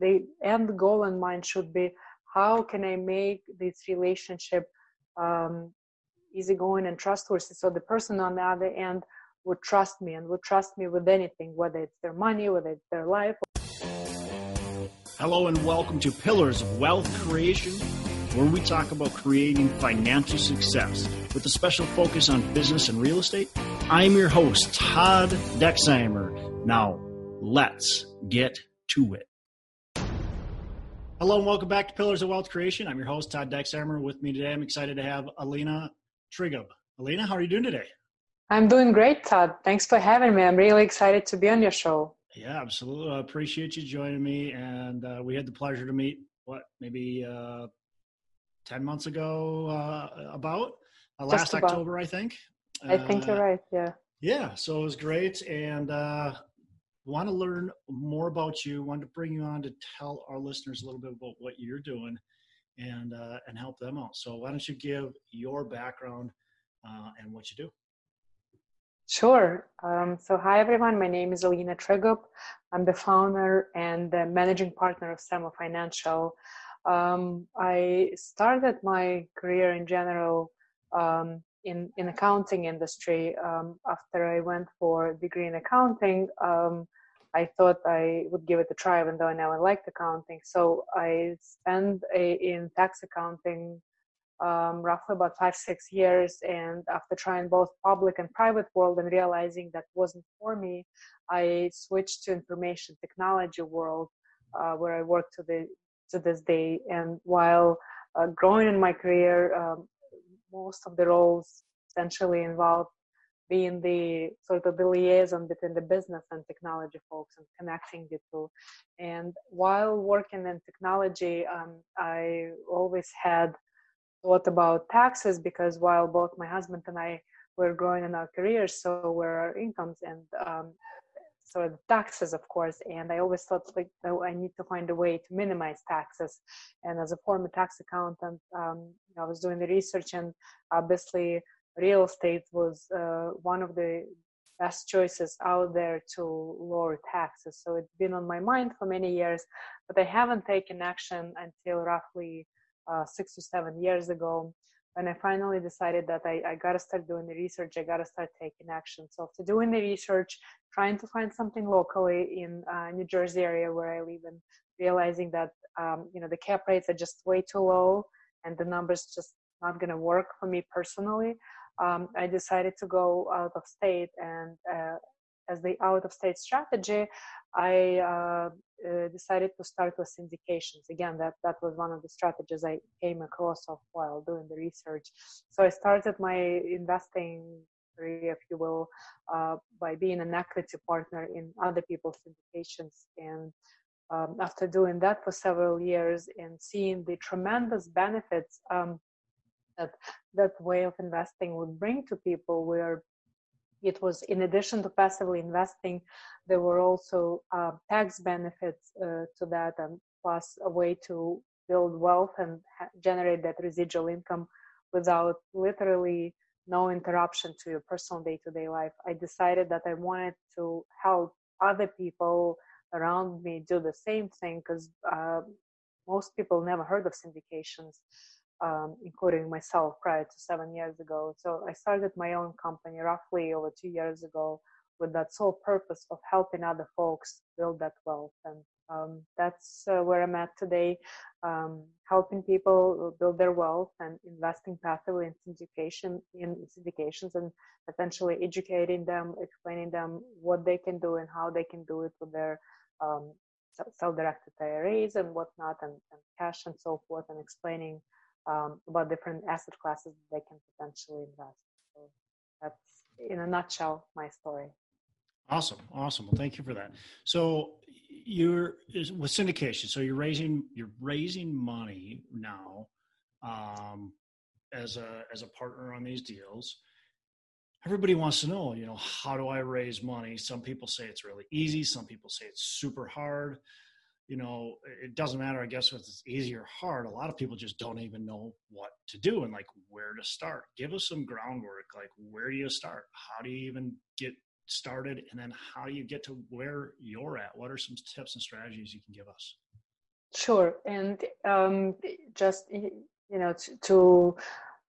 the end goal in mind should be how can I make this relationship um, easygoing and trustworthy so the person on the other end would trust me and would trust me with anything, whether it's their money, whether it's their life. Hello and welcome to Pillars of Wealth Creation, where we talk about creating financial success with a special focus on business and real estate. I'm your host, Todd Dexheimer. Now, let's get to it. Hello and welcome back to Pillars of Wealth Creation. I'm your host, Todd Dexheimer. With me today, I'm excited to have Alina Trigub. Alina, how are you doing today? I'm doing great, Todd. Thanks for having me. I'm really excited to be on your show. Yeah, absolutely. I appreciate you joining me. And uh, we had the pleasure to meet, what, maybe uh, 10 months ago, uh, about uh, last about. October, I think. I think you're uh, right. Yeah. Yeah. So it was great. And uh, want to learn more about you. Want to bring you on to tell our listeners a little bit about what you're doing and uh, and help them out. So why don't you give your background uh, and what you do? Sure. Um, so hi everyone. My name is Alina Trigub. I'm the founder and the managing partner of Samo Financial. Um, I started my career in general um, in in accounting industry um, after I went for degree in accounting. I thought I would give it a try, even though I never liked accounting. So I spent a, in tax accounting um, roughly about five, six years. And after trying both public and private world and realizing that wasn't for me, I switched to information technology world, uh, where I work to the to this day. And while uh, growing in my career, um, most of the roles essentially involved being the sort of the liaison between the business and technology folks and connecting the two. And while working in technology, um, I always had thought about taxes because while both my husband and I were growing in our careers, so were our incomes and um, so taxes, of course. And I always thought like, oh, I need to find a way to minimize taxes. And as a former tax accountant, um, I was doing the research and obviously real estate was uh, one of the best choices out there to lower taxes. So it's been on my mind for many years, but I haven't taken action until roughly uh, six to seven years ago when I finally decided that I, I got to start doing the research, I got to start taking action. So after doing the research, trying to find something locally in uh, New Jersey area where I live and realizing that, um, you know, the cap rates are just way too low and the numbers just not going to work for me personally um, I decided to go out of state. And uh, as the out of state strategy, I uh, uh, decided to start with syndications. Again, that, that was one of the strategies I came across of while doing the research. So I started my investing if you will, uh, by being an equity partner in other people's syndications. And um, after doing that for several years and seeing the tremendous benefits um, that that way of investing would bring to people where it was in addition to passively investing there were also uh, tax benefits uh, to that and plus a way to build wealth and ha- generate that residual income without literally no interruption to your personal day-to-day life. I decided that i wanted to help other people around me do the same thing because uh, most people never heard of syndications um, including myself prior to seven years ago. So I started my own company roughly over two years ago with that sole purpose of helping other folks build that wealth. And um, that's uh, where I'm at today, um, helping people build their wealth and investing passively in syndication in syndications and essentially educating them, explaining them what they can do and how they can do it with their um, self-directed IRAs and whatnot, and, and cash and so forth, and explaining um, about different asset classes they can potentially invest. So that's in a nutshell my story. Awesome, awesome. Well, thank you for that. So you're with syndication. So you're raising you're raising money now um, as a as a partner on these deals. Everybody wants to know, you know, how do I raise money? Some people say it's really easy. Some people say it's super hard you know, it doesn't matter, I guess, if it's easy or hard. A lot of people just don't even know what to do and like where to start. Give us some groundwork. Like, where do you start? How do you even get started? And then how do you get to where you're at? What are some tips and strategies you can give us? Sure, and um, just you know to, to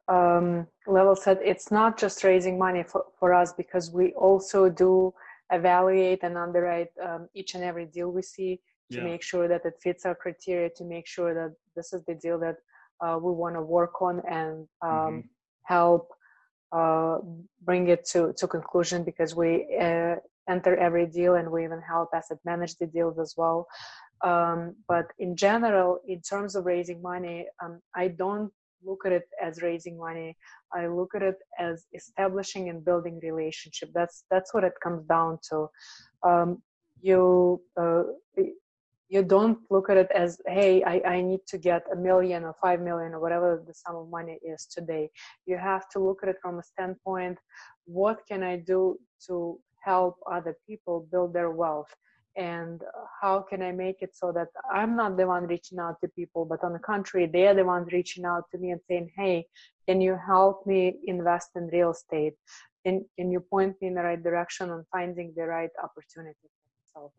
um, level set, it's not just raising money for, for us because we also do evaluate and underwrite um, each and every deal we see to yeah. make sure that it fits our criteria, to make sure that this is the deal that uh, we want to work on and um, mm-hmm. help uh, bring it to, to conclusion because we uh, enter every deal and we even help asset manage the deals as well. Um, but in general, in terms of raising money, um, I don't look at it as raising money. I look at it as establishing and building relationship. That's that's what it comes down to. Um, you uh, you don't look at it as hey I, I need to get a million or five million or whatever the sum of money is today. You have to look at it from a standpoint what can i do to help other people build their wealth? And how can i make it so that i'm not the one reaching out to people but on the contrary they're the ones reaching out to me and saying hey can you help me invest in real estate? Can, can you point me in the right direction on finding the right opportunity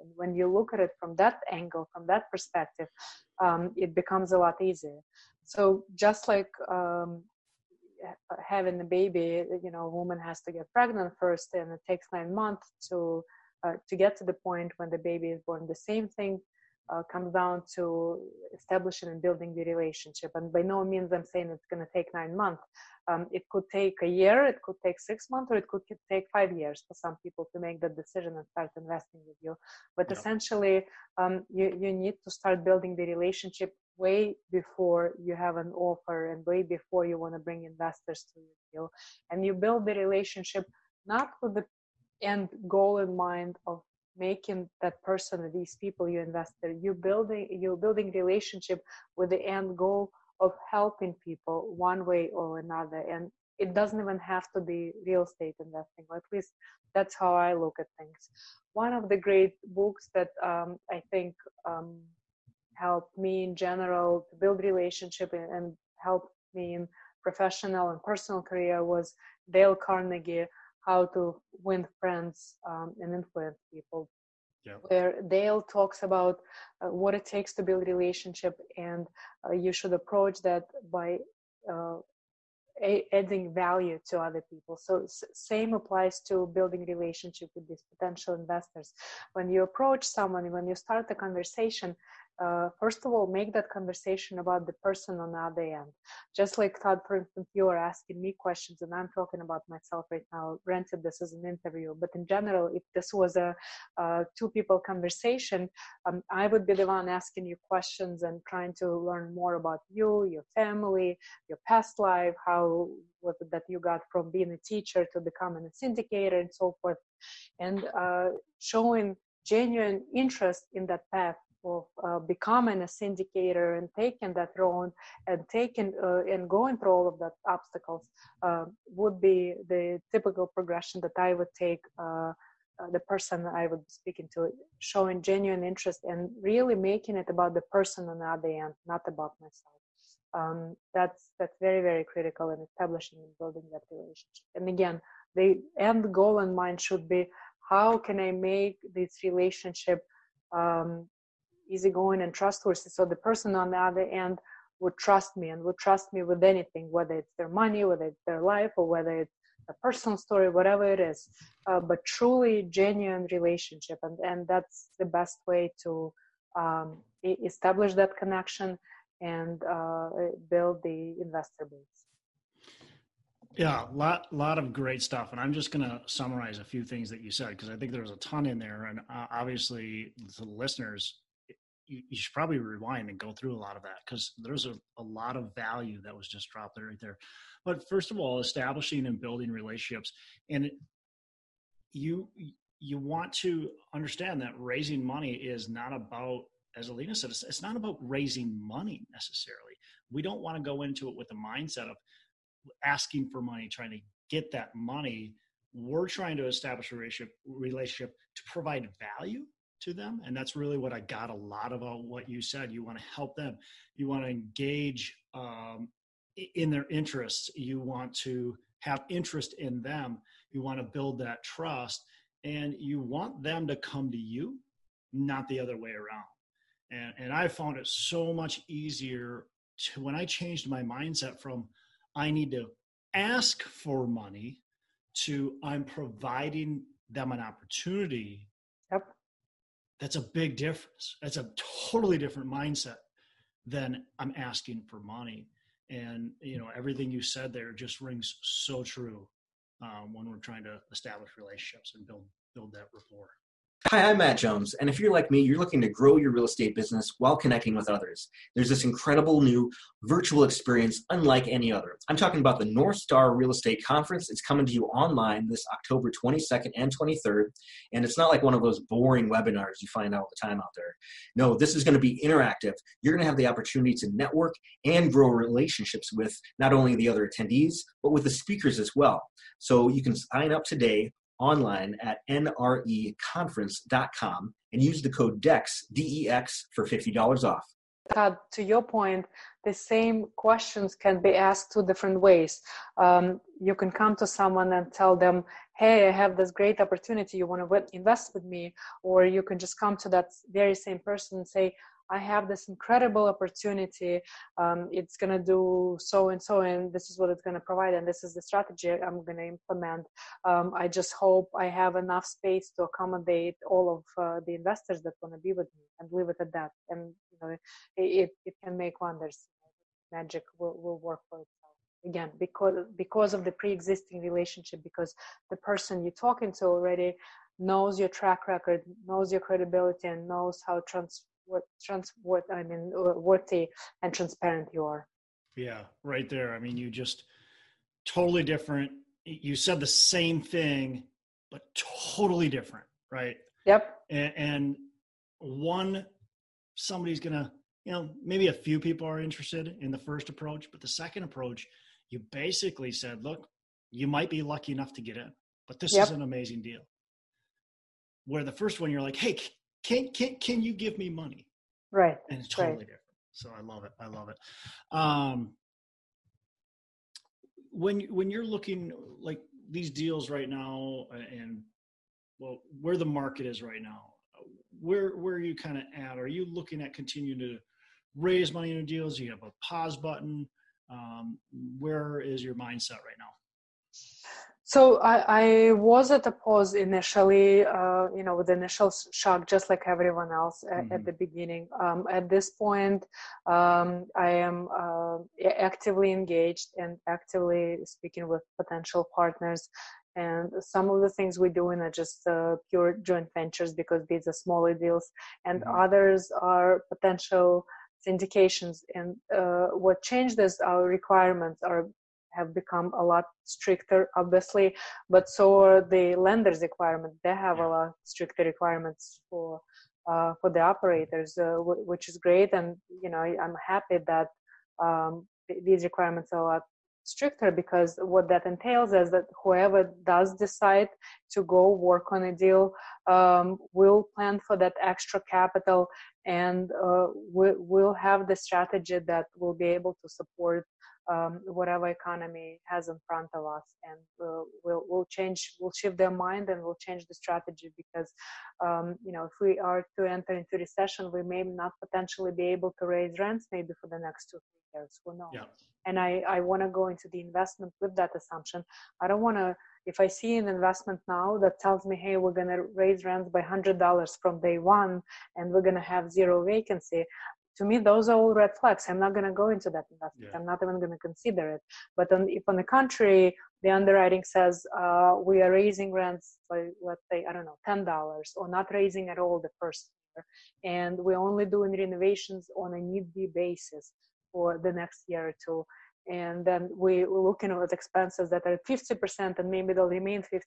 and when you look at it from that angle, from that perspective, um, it becomes a lot easier. So just like um, having a baby, you know, a woman has to get pregnant first, and it takes nine months to uh, to get to the point when the baby is born. The same thing uh, comes down to establishing and building the relationship. And by no means I'm saying it's going to take nine months. Um, it could take a year, it could take six months, or it could take five years for some people to make that decision and start investing with you. But yeah. essentially, um, you, you need to start building the relationship way before you have an offer and way before you want to bring investors to your deal. And you build the relationship not with the end goal in mind of making that person these people you invest in you building you're building relationship with the end goal of helping people one way or another. And it doesn't even have to be real estate investing or at least that's how i look at things. One of the great books that um, i think um, helped me in general to build relationship and, and helped me in professional and personal career was dale carnegie how to win friends um, and influence people. Yeah. where dale talks about uh, what it takes to build relationship and uh, you should approach that by uh, adding value to other people. So same applies to building relationship with these potential investors. When you approach someone when you start a conversation uh, first of all, make that conversation about the person on the other end. Just like Todd, for instance, you are asking me questions and I'm talking about myself right now. Granted, this is an interview, but in general, if this was a, a two people conversation, um, I would be the one asking you questions and trying to learn more about you, your family, your past life, how that you got from being a teacher to becoming a syndicator and so forth, and uh, showing genuine interest in that path of uh, becoming a syndicator and taking that road and taking uh, and going through all of that obstacles uh, would be the typical progression that I would take uh, uh, the person I would be speaking to, showing genuine interest and really making it about the person on the other end, not about myself. Um, that's that's very very critical in establishing and building that relationship. And again, the end goal in mind should be how can I make this relationship um, easygoing and trustworthy. So the person on the other end would trust me and would trust me with anything whether it's their money whether it's their life or whether it's a personal story whatever it is. Uh, but truly genuine relationship and, and that's the best way to um, establish that connection and uh, build the investor base. Yeah, a lot, lot of great stuff, and I'm just going to summarize a few things that you said because I think there's a ton in there, and uh, obviously the listeners, you, you, should probably rewind and go through a lot of that because there's a, a lot of value that was just dropped right there. But first of all, establishing and building relationships, and you you want to understand that raising money is not about, as Alina said, it's, it's not about raising money necessarily. We don't want to go into it with the mindset of asking for money, trying to get that money. We're trying to establish a relationship, relationship to provide value to them and that's really what i got a lot about what you said you want to help them you want to engage um, in their interests you want to have interest in them you want to build that trust and you want them to come to you not the other way around And, and I found it so much easier to when I changed my mindset from I need to ask for money to I'm providing them an opportunity. Yep. That's a big difference. That's a totally different mindset than I'm asking for money. And you know everything you said there just rings so true um, when we're trying to establish relationships and build build that rapport. Hi, I'm Matt Jones, and if you're like me, you're looking to grow your real estate business while connecting with others. There's this incredible new virtual experience unlike any other. I'm talking about the North Star Real Estate Conference. It's coming to you online this October 22nd and 23rd, and it's not like one of those boring webinars you find all the time out there. No, this is going to be interactive. You're going to have the opportunity to network and grow relationships with not only the other attendees, but with the speakers as well. So you can sign up today online at nreconference.com and use the code DEX, D-E-X, for $50 off. To your point, the same questions can be asked two different ways. Um, you can come to someone and tell them, hey, I have this great opportunity, you want to invest with me? Or you can just come to that very same person and say, I have this incredible opportunity. Um, it's going to do so and so, and this is what it's going to provide, and this is the strategy I'm going to implement. Um, I just hope I have enough space to accommodate all of uh, the investors that want to be with me, and leave it at that. And you know, it it can make wonders. Magic will, will work for itself again because because of the pre-existing relationship because the person you're talking to already knows your track record knows your credibility and knows how trans what trans what I mean uh, worthy and transparent you are. Yeah, right there. I mean, you just totally different. You said the same thing, but totally different, right? Yep. And, and one, somebody's gonna, you know, maybe a few people are interested in the first approach, but the second approach, you basically said, look, you might be lucky enough to get in, but this yep. is an amazing deal. Where the first one, you're like, hey, can can can you give me money? Right. And it's totally right. different. So I love it. I love it. Um, when when you're looking like these deals right now, and well, where the market is right now, where where are you kind of at? Are you looking at continuing to raise money in deals? You have a pause button? Um, where is your mindset right now? So I, I, was at a pause initially, uh, you know, with initial shock, just like everyone else at, mm-hmm. at the beginning. Um, at this point, um, I am uh, actively engaged and actively speaking with potential partners. And some of the things we're doing are just uh, pure joint ventures because these are smaller deals, and mm-hmm. others are potential syndications. And uh, what changed is our requirements, are have become a lot stricter, obviously, but so are the lenders' requirements. They have a lot stricter requirements for uh, for the operators, uh, w- which is great. And you know, I'm happy that um, these requirements are a lot stricter because what that entails is that whoever does decide to go work on a deal um, will plan for that extra capital and uh, we, will have the strategy that will be able to support um, whatever economy has in front of us and we'll, we'll, we'll change we'll shift their mind and we'll change the strategy because um, you know if we are to enter into recession we may not potentially be able to raise rents maybe for the next two three years who knows yeah. and i i want to go into the investment with that assumption i don't want to if i see an investment now that tells me hey we're going to raise rents by $100 from day one and we're going to have zero vacancy to me those are all red flags. I'm not going to go into that investment. Yeah. i'm not even going to consider it. But on, if on the contrary the underwriting says uh, we are raising rents by let's say i don't know $10 or not raising at all the first year and we're only doing renovations on a need be basis for the next year or two and then we, we're looking at expenses that are 50% and maybe they'll remain 50%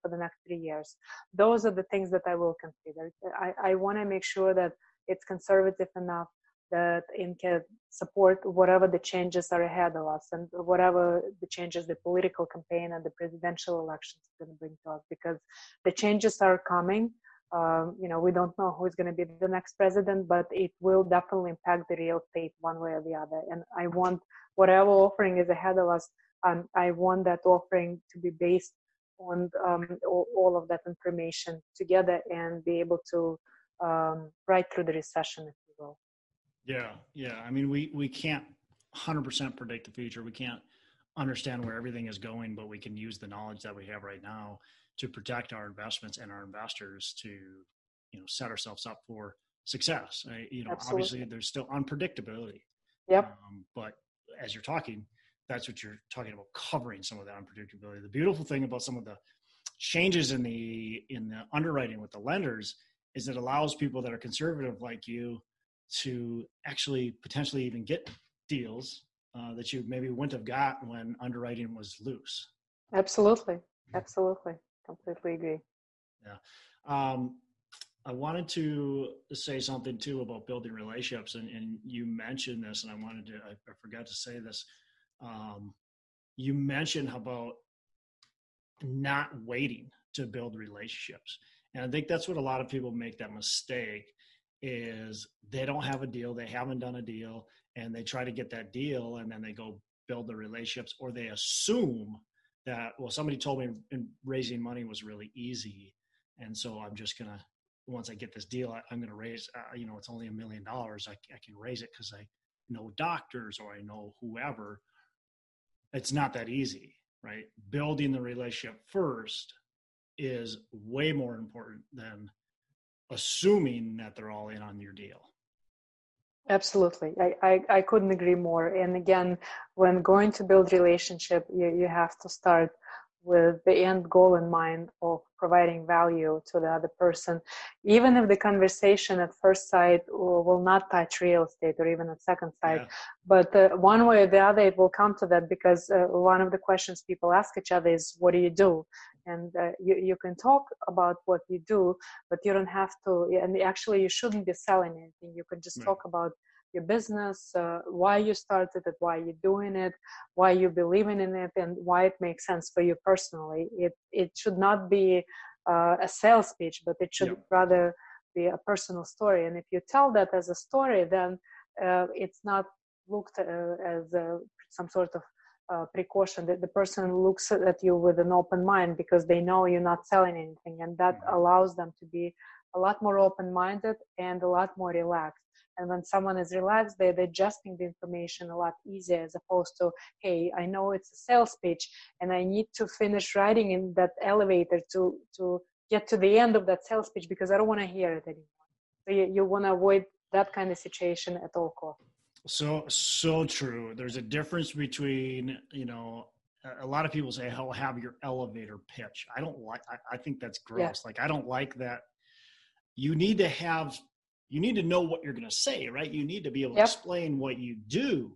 for the next three years. Those are the things that i will consider. I, I want to make sure that it's conservative enough that it can support whatever the changes are ahead of us and whatever the changes the political campaign and the presidential elections are going to bring to us because the changes are coming um, you know we don't know who is going to be the next president but it will definitely impact the real estate one way or the other and i want whatever offering is ahead of us um, i want that offering to be based on um, all, all, of that information together and be able to um, ride through the recession if you will. Yeah, yeah. I mean, we we can't 100% predict the future. We can't understand where everything is going, but we can use the knowledge that we have right now to protect our investments and our investors to, you know, set ourselves up for success. I, you know, Absolutely. obviously there's still unpredictability. Yep. Um, but as you're talking, that's what you're talking about covering some of that unpredictability. The beautiful thing about some of the changes in the in the underwriting with the lenders is it allows people that are conservative like you to actually potentially even get deals uh, that you maybe wouldn't have got when underwriting was loose. Absolutely, absolutely, completely agree. Yeah, um, I wanted to say something too about building relationships, and, and you mentioned this, and I wanted to I, I forgot to say this. Um, you mentioned about not waiting to build relationships, and I think that's what a lot of people make that mistake is they don't have a deal, they haven't done a deal, and they try to get that deal and then they go build the relationships or they assume that well somebody told me raising money was really easy. And so i'm just gonna once i get this deal I, am gonna raise uh, you know it's only a million dollars. I, I can raise it because i know doctors or i know whoever. It's not that easy right? Building the relationship first is way more important than assuming that they're all in on your deal Absolutely. I, I, I, couldn't agree more. And again, when going to build relationship, you, you have to start with the end goal in mind of providing value to the other person. Even if the conversation at first sight will not touch real estate or even at second sight, yeah. but uh, one way or the other, it will come to that because uh, one of the questions people ask each other is, what do you do? And uh, you, you can talk about what you do but you don't have to and actually you shouldn't be selling anything you can just right. talk about your business uh, why you started it why you're doing it why you're believing in it and why it makes sense for you personally it it should not be uh, a sales speech but it should yeah. rather be a personal story and if you tell that as a story then uh, it's not looked uh, as some sort of uh, precaution that the person looks at you with an open mind because they know you're not selling anything and that mm-hmm. allows them to be a lot more open-minded and a lot more relaxed. And when someone is relaxed they're digesting the information a lot easier as opposed to hey i know it's a sales pitch and i need to finish writing in that elevator to to get to the end of that sales pitch because i don't want to hear it anymore. So you, you want to avoid that kind of situation at all costs so so true. There's a difference between you know a lot of people say, "Oh, have your elevator pitch." I don't like. I, I think that's gross. Yeah. Like I don't like that. You need to have. You need to know what you're going to say, right? You need to be able yep. to explain what you do,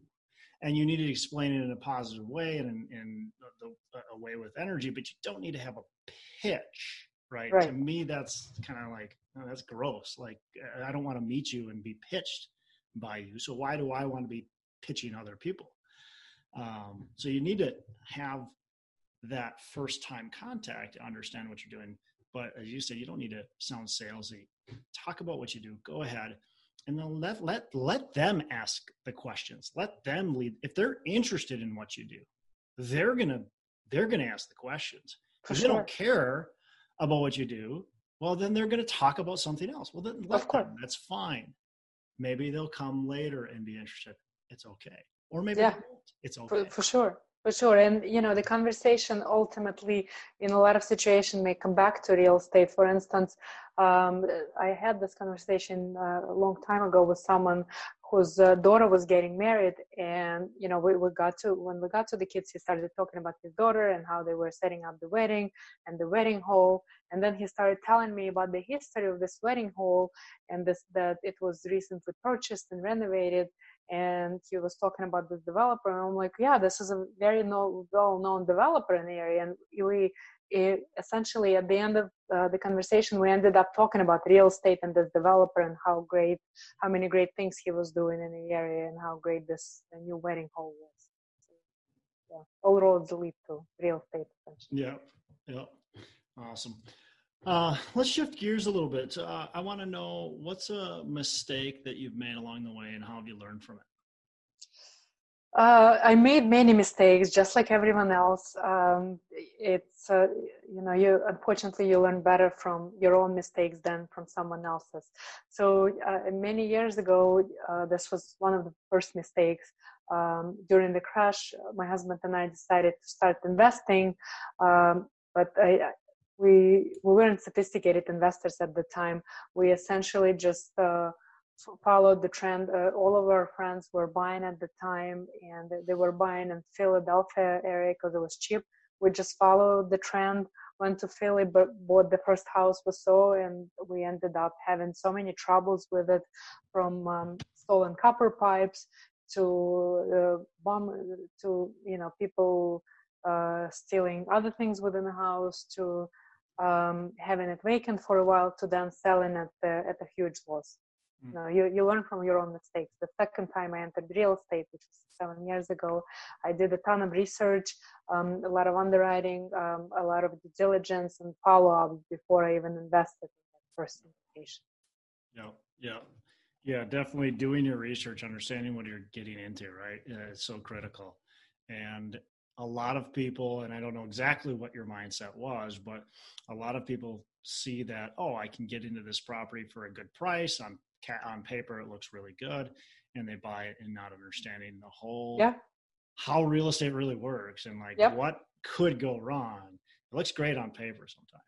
and you need to explain it in a positive way and in, a way with energy. But you don't need to have a pitch, right? right. To me, that's kind of like oh, that's gross. Like I don't want to meet you and be pitched by you. So why do I want to be pitching other people? Um, so you need to have that first time contact to understand what you're doing. But as you said, you don't need to sound salesy. Talk about what you do. Go ahead, and then let let let them ask the questions. Let them lead. If they're interested in what you do, they're gonna they're gonna ask the questions. If sure. they don't care about what you do, well, then they're gonna talk about something else. Well, then let them. That's fine maybe they'll come later and be interested. It's okay. Or maybe yeah, it's okay. for, for, sure. For sure. And you know the conversation ultimately in a lot of situations may come back to real estate. For instance um, i had this conversation uh, a long time ago with someone whose uh, daughter was getting married and you know we, we got to when we got to the kids he started talking about his daughter and how they were setting up the wedding and the wedding hall. And then he started telling me about the history of this wedding hall and this that it was recently purchased and renovated. And he was talking about this developer. And i'm like yeah this is a very no, well-known developer in the area. And we it, essentially at the end of uh, the conversation we ended up talking about real estate and this developer and how great how many great things he was doing in the area and how great this new wedding hall was. So, yeah all roads lead to real estate yeah yeah. Awesome. Uh, let's shift gears a little bit. Uh, i want to know what's a mistake that you've made along the way and how have you learned from it Uh, I made many mistakes, just like everyone else. Um, it's uh, you know, you unfortunately you learn better from your own mistakes than from someone else's. So uh, many years ago, uh, this was one of the first mistakes. Um, during the crash, my husband and I decided to start investing, um, but I, we we weren't sophisticated investors at the time. We essentially just uh, followed the trend. Uh, all of our friends were buying at the time, and they were buying in Philadelphia area because it was cheap. We just followed the trend, went to Philly, but bought the first house we saw, and we ended up having so many troubles with it, from um, stolen copper pipes to uh, bomb to you know people uh, stealing other things within the house to um, having it vacant for a while to then selling at the, at a huge loss. Mm. You, know, you, you learn from your own mistakes. The second time I entered real estate, which was seven years ago, I did a ton of research, um, a lot of underwriting, um, a lot of due diligence and follow up before I even invested in that first invitation. Yeah, yeah, yeah. Definitely doing your research, understanding what you're getting into, right? Yeah, it's so critical. And a lot of people, and I don't know exactly what your mindset was, but a lot of people see that, oh, I can get into this property for a good price. On on paper, it looks really good, and they buy it and not understanding the whole yeah. how real estate really works and like yep. what could go wrong. It looks great on paper sometimes.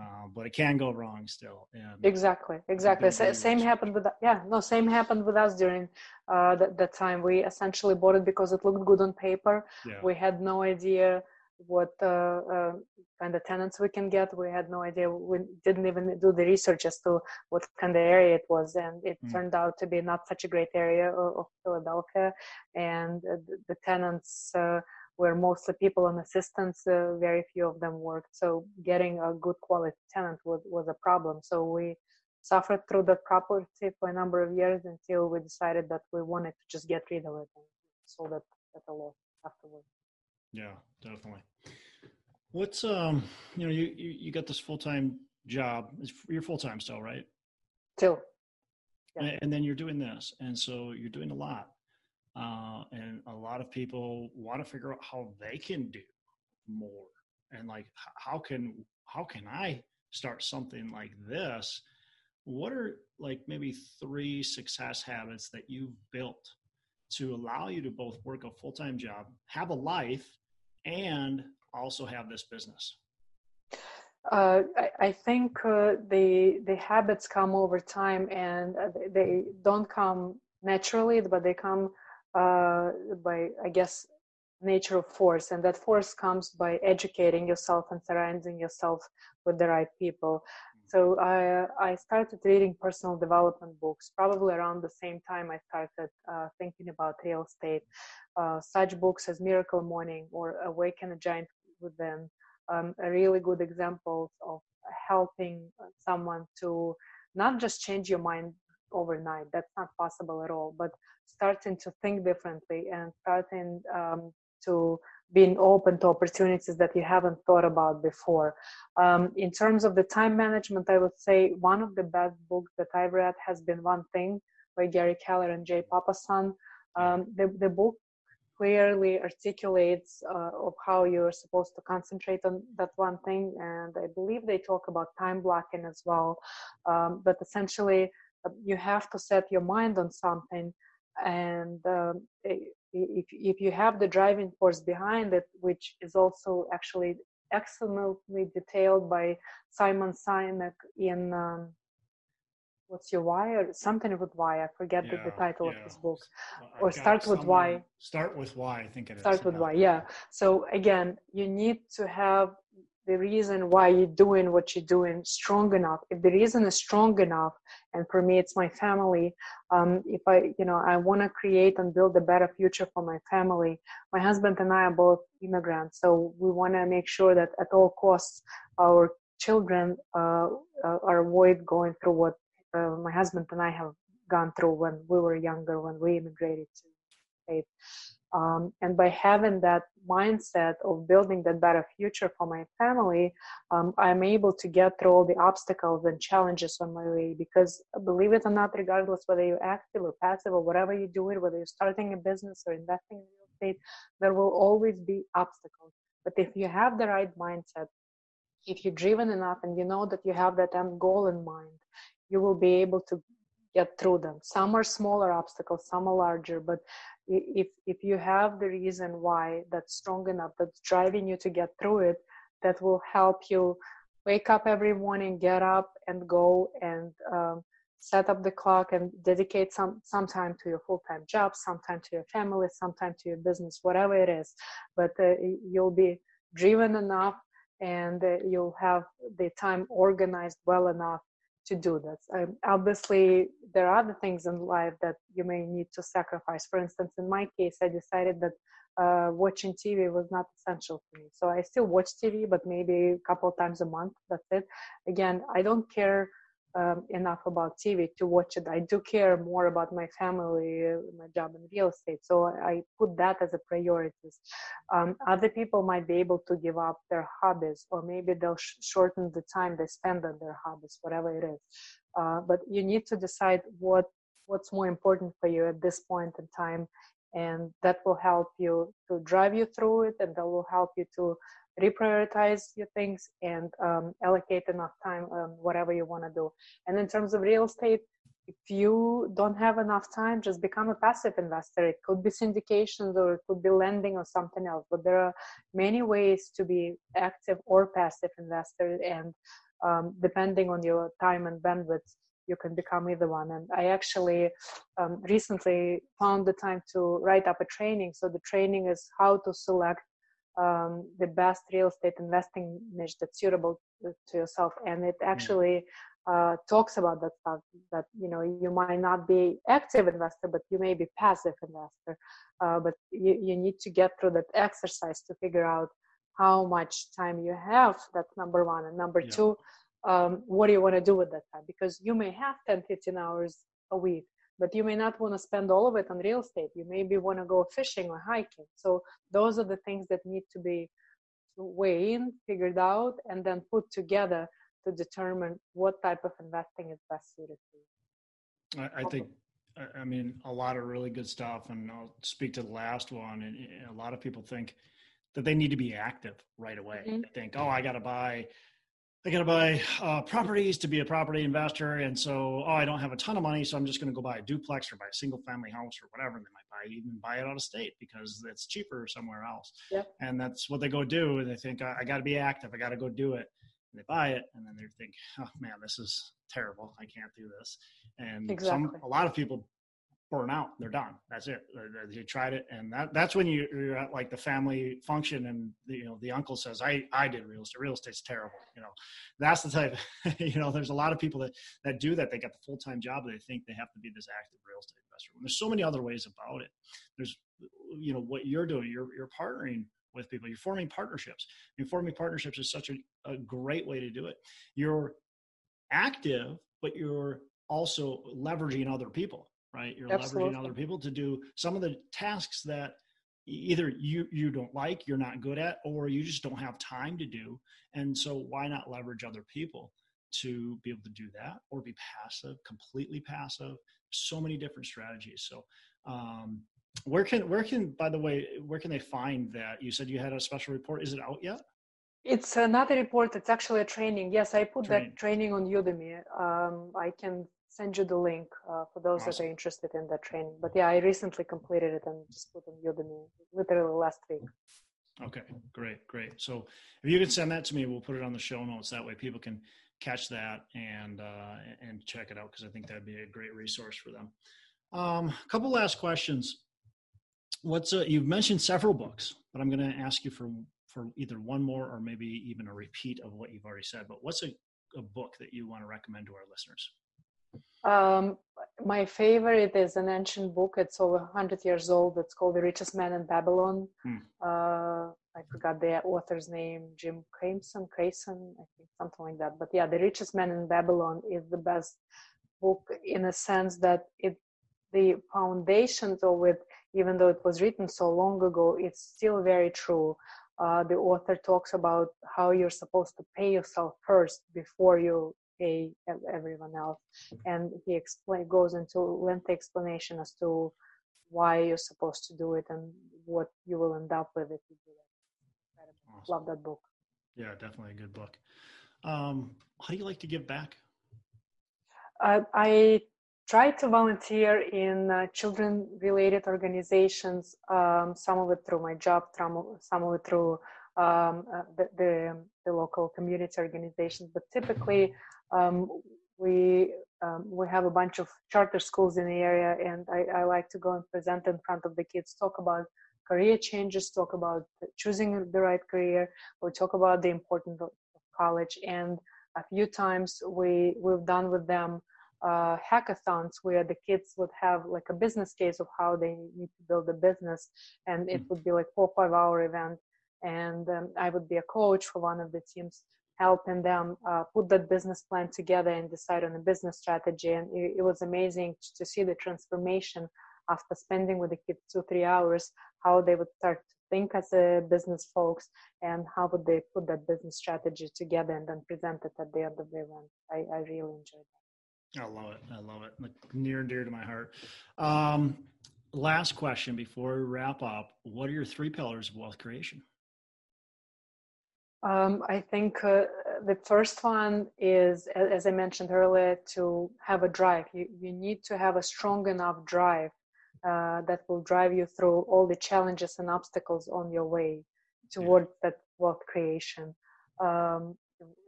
Uh, but it can go wrong still. And exactly, exactly. same happened with yeah, no, same happened with us during uh, that, that time. We essentially bought it because it looked good on paper. Yeah. We had no idea what uh, uh, kind of tenants we can get. We had no idea. We didn't even do the research as to what kind of area it was, and it mm. turned out to be not such a great area of, of Philadelphia. And uh, the, the tenants uh, were mostly people on assistance. Uh, very few of them worked. So getting a good quality tenant was, was a problem. So we suffered through the property for a number of years until we decided that we wanted to just get rid of it and sold it at a loss afterwards. Yeah, definitely. What's um, you know, you you, you got this full time job. You're full time still, right? Still. Yeah. And then you're doing this, and so you're doing a lot. Uh, and a lot of people want to figure out how they can do more and like how can how can i start something like this what are like maybe three success habits that you've built to allow you to both work a full-time job have a life and also have this business uh, I, I, think uh, the the habits come over time and uh, they don't come naturally but they come uh, by i guess nature of force and that force comes by educating yourself and surrounding yourself with the right people. So i i started reading personal development books probably around the same time i started uh, thinking about real estate. Uh, such books as miracle morning or awaken a giant within um, are really good examples of helping someone to not just change your mind overnight that's not possible at all but starting to think differently and starting um, to being open to opportunities that you haven't thought about before. Um, in terms of the time management, I would say one of the best books that I've read has been One Thing by Gary Keller and Jay Papasan. Um, the, the book clearly articulates uh, of how you're supposed to concentrate on that one thing and i believe they talk about time blocking as well um, but essentially uh, you have to set your mind on something and um, if, if you have the driving force behind it which is also actually excellently detailed by simon sinek in um, what's your why or something with why i forget yeah, the, the, title yeah. of this book or start with why start with why i think it start is. with why yeah so again you need to have the reason why you're doing what you're doing strong enough. If the reason is strong enough and for me it's my family um, if i you know i want to create and build a better future for my family my husband and i are both immigrants so we want to make sure that at all costs our children uh, uh, are avoid going through what uh, my husband and i have gone through when we were younger when we immigrated to the states Um, and by having that mindset of building that better future for my family, um, I'm able to get through all the obstacles and challenges on my way. Because believe it or not, regardless whether you're active or passive or whatever you do it, whether you're starting a business or investing in real estate, there will always be obstacles. But if you have the right mindset, if you're driven enough and you know that you have that end goal in mind, you will be able to get through them. Some are smaller obstacles, some are larger, but if if you have the reason why that's strong enough, that's driving you to get through it, that will help you wake up every morning, get up and go and um, set up the clock and dedicate some some time to your full-time job, some time to your family, some time to your business, whatever it is. But uh, you'll be driven enough and uh, you'll have the time organized well enough to do this. Um, obviously, there are other things in life that you may need to sacrifice. For instance, in my case, I decided that uh, watching TV was not essential for me. So I still watch TV, but maybe a couple times a month. That's it. Again, I don't care um, enough about TV to watch it. I do care more about my family, my job in real estate. So I put that as a priority. Um, other people might be able to give up their hobbies, or maybe they'll sh- shorten the time they spend on their hobbies, whatever it is. Uh, but you need to decide what what's more important for you at this point in time, and that will help you to drive you through it, and that will help you to reprioritize your things and um, allocate enough time on whatever you want to do. And in terms of real estate, if you don't have enough time, just become a passive investor. It could be syndications or it could be lending or something else. But there are many ways to be active or passive investor, and um, depending on your time and bandwidth, you can become either one. And I actually um, recently found the time to write up a training. So the training is how to select um, the best real estate investing niche that's suitable to yourself. And it actually uh, talks about that stuff that you know you might not be active investor but you may be passive investor. Uh, but you, you need to get through that exercise to figure out how much time you have. That's number one. And number yeah. two um, what do you want to do with that time? Because you may have 10 15 hours a week but you may not want to spend all of it on real estate. You maybe want to go fishing or hiking. So those are the things that need to be weighed in figured out and then put together to determine what type of investing is best suited to you. I, I think i mean a lot of really good stuff and i'll speak to the last one and a lot of people think that they need to be active right away. Mm-hmm. they think oh i got to buy I got to buy uh, properties to be a property investor. And so, oh, I don't have a ton of money. So I'm just going to go buy a duplex or buy a single family house or whatever. And they might buy, even buy it out of state because it's cheaper somewhere else. Yep. And that's what they go do. And they think, I, I got to be active. I got to go do it. And they buy it. And then they think, oh man, this is terrible. I can't do this. And exactly. some, a lot of people burn out. They're done. That's it. They tried it, and that that's when you, you're at like the family function, and the, you know the uncle says, "I I did real estate. Real estate's terrible." You know, that's the type. you know, there's a lot of people that that do that. They got the full time job. They think they have to be this active real estate investor. And there's so many other ways about it. There's, you know, what you're doing. You're you're partnering with people. You're forming partnerships. And forming partnerships is such a, a great way to do it. You're active, but you're also leveraging other people right? You're Absolutely. leveraging other people to do some of the tasks that either you you don't like, you're not good at, or you just don't have time to do. And so why not leverage other people to be able to do that or be passive, completely passive? So many different strategies. So um, where can where can by the way where can they find that you said you had a special report is it out yet it's another report it's actually a training yes i put training. that training on udemy um, i can send you the link uh, for those awesome. that are interested in that training. But yeah, I recently completed it and just put on Udemy literally last week. Okay, great, great. So if you can send that to me, we'll put it on the show notes. That way, people can catch that and uh, and check it out because I think that'd be a great resource for them. Um, a couple last questions. What's a, you've mentioned several books, but I'm going to ask you for for either one more or maybe even a repeat of what you've already said. But what's a, a book that you want to recommend to our listeners? Um, my favorite is an ancient book. It's over 100 years old. It's called The Richest Man in Babylon. Hmm. Uh, I forgot the author's name, Jim Crason, Crayson, I think something like that. But yeah, The Richest Man in Babylon is the best book in a sense that it the foundations of it, even though it was written so long ago, it's still very true. Uh, the author talks about how you're supposed to pay yourself first before you pay everyone else, and he explain goes into lengthy explanation as to why you're supposed to do it and what you will end up with if you do it. Awesome. Love that book. Yeah, definitely a good book. Um, how do you like to give back? Uh, I try to volunteer in uh, children related organizations, um, some of it through my job, some of it through um, uh, the, the, the, local community organizations. But typically, um, we um, we have a bunch of charter schools in the area, and I, I, like to go and present in front of the kids, talk about career changes, talk about choosing the right career, or talk about the importance of college. And a few times we we've done with them uh, hackathons where the kids would have like a business case of how they need to build a business, and it mm. would be like four five hour event, and um, I would be a coach for one of the teams helping them uh, put that business plan together and decide on a business strategy. And it, it, was amazing to see the transformation after spending with the kids two, three hours, how they would start to think as a business folks and how would they put that business strategy together and then present it at the end of the event. I, I really enjoyed it. I love it. I love it. near and dear to my heart. Um, last question before we wrap up. What are your three pillars of wealth creation? Um, I think uh, the first one is, as I mentioned earlier, to have a drive. You, you need to have a strong enough drive uh, that will drive you through all the challenges and obstacles on your way towards yeah. that wealth creation. Um,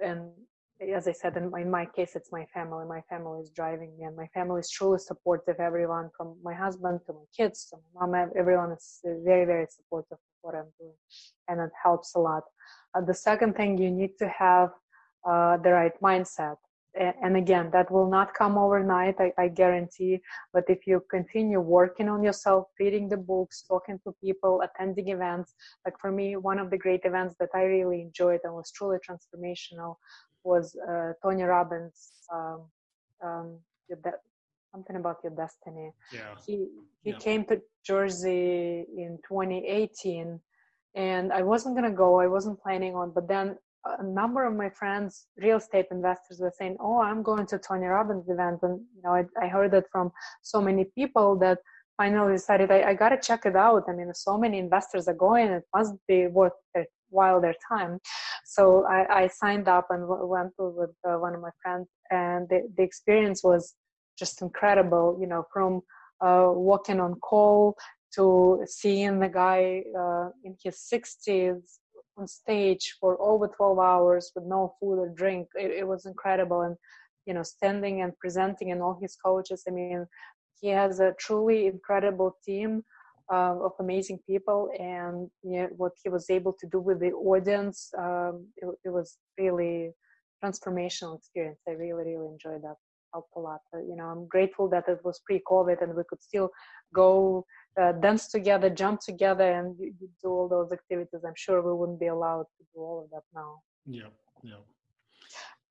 and as I said, in my, in my, case, it's my family. My family is driving me, and my family is truly supportive. Everyone from my husband to my kids to my mom, everyone is very, very supportive of what I'm doing, and it helps a lot. Uh, the second thing, you need to have uh, the right mindset. And again, that will not come overnight, I, I, guarantee. But if you continue working on yourself, reading the books, talking to people, attending events, like for me, one of the great events that I really enjoyed and was truly transformational was uh, Tony Robbins. Um, um, something about your destiny. Yeah. He he yeah. came to Jersey in 2018 and I wasn't gonna go. I wasn't planning on, but then a number of my friends, real estate investors, were saying, "Oh, I'm going to Tony Robbins event," and you know, I, I heard that from so many people that finally decided I, I got to check it out. I mean, so many investors are going; it must be worth their while their time. So I, I signed up and w- went with uh, one of my friends, and the, the experience was just incredible. You know, from uh, walking on call to seeing the guy uh, in his 60s on stage for over 12 hours with no food or drink. It, it, was incredible. And you know standing and presenting and all his coaches i mean he has a truly incredible team uh, of amazing people. And you know, what he was able to do with the audience um, it, it, was really transformational experience. I really really enjoyed that. Helped a lot. Uh, you know i'm grateful that it was pre-covid and we could still go uh, dance together, jump together, and you, you do all those activities. I'm sure we wouldn't be allowed to do all of that now. Yeah, yeah.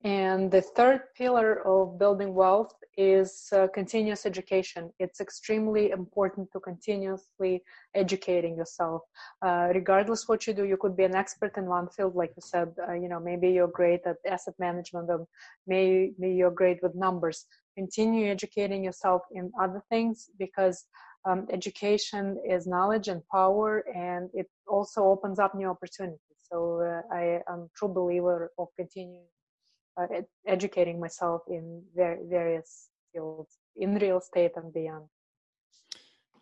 And the third pillar of building wealth is uh, continuous education. It's extremely important to continuously educating yourself. Uh, regardless what you do, you could be an expert in one field, like you said. Uh, you know, maybe you're great at asset management, or maybe you're great with numbers. Continue educating yourself in other things because um, education is knowledge and power, and it also opens up new opportunities. So uh, I am a true believer of continuing uh, ed- educating myself in ver- various fields in real estate and beyond.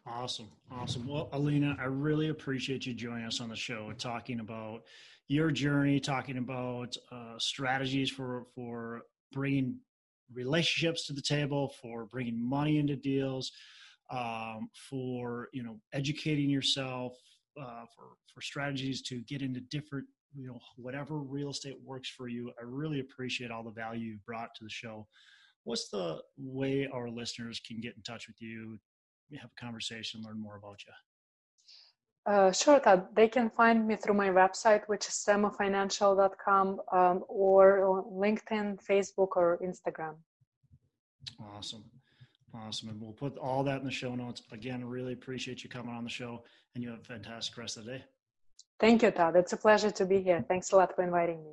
Awesome. Awesome. Well, Alina, I really appreciate you joining us on the show talking about your journey, talking about uh, strategies for, for bringing relationships to the table, for bringing money into deals, um, for you know educating yourself uh, for for strategies to get into different you know whatever real estate works for you i really appreciate all the value you brought to the show what's the way our listeners can get in touch with you have a conversation learn more about you uh, sure, Todd. They can find me through my website, which is samofinancial.com, um, or LinkedIn, Facebook, or Instagram. Awesome. Awesome. And we'll put all that in the show notes. Again, really appreciate you coming on the show and you have a fantastic rest of the day. Thank you, Todd. It's a pleasure to be here. Thanks a lot for inviting me.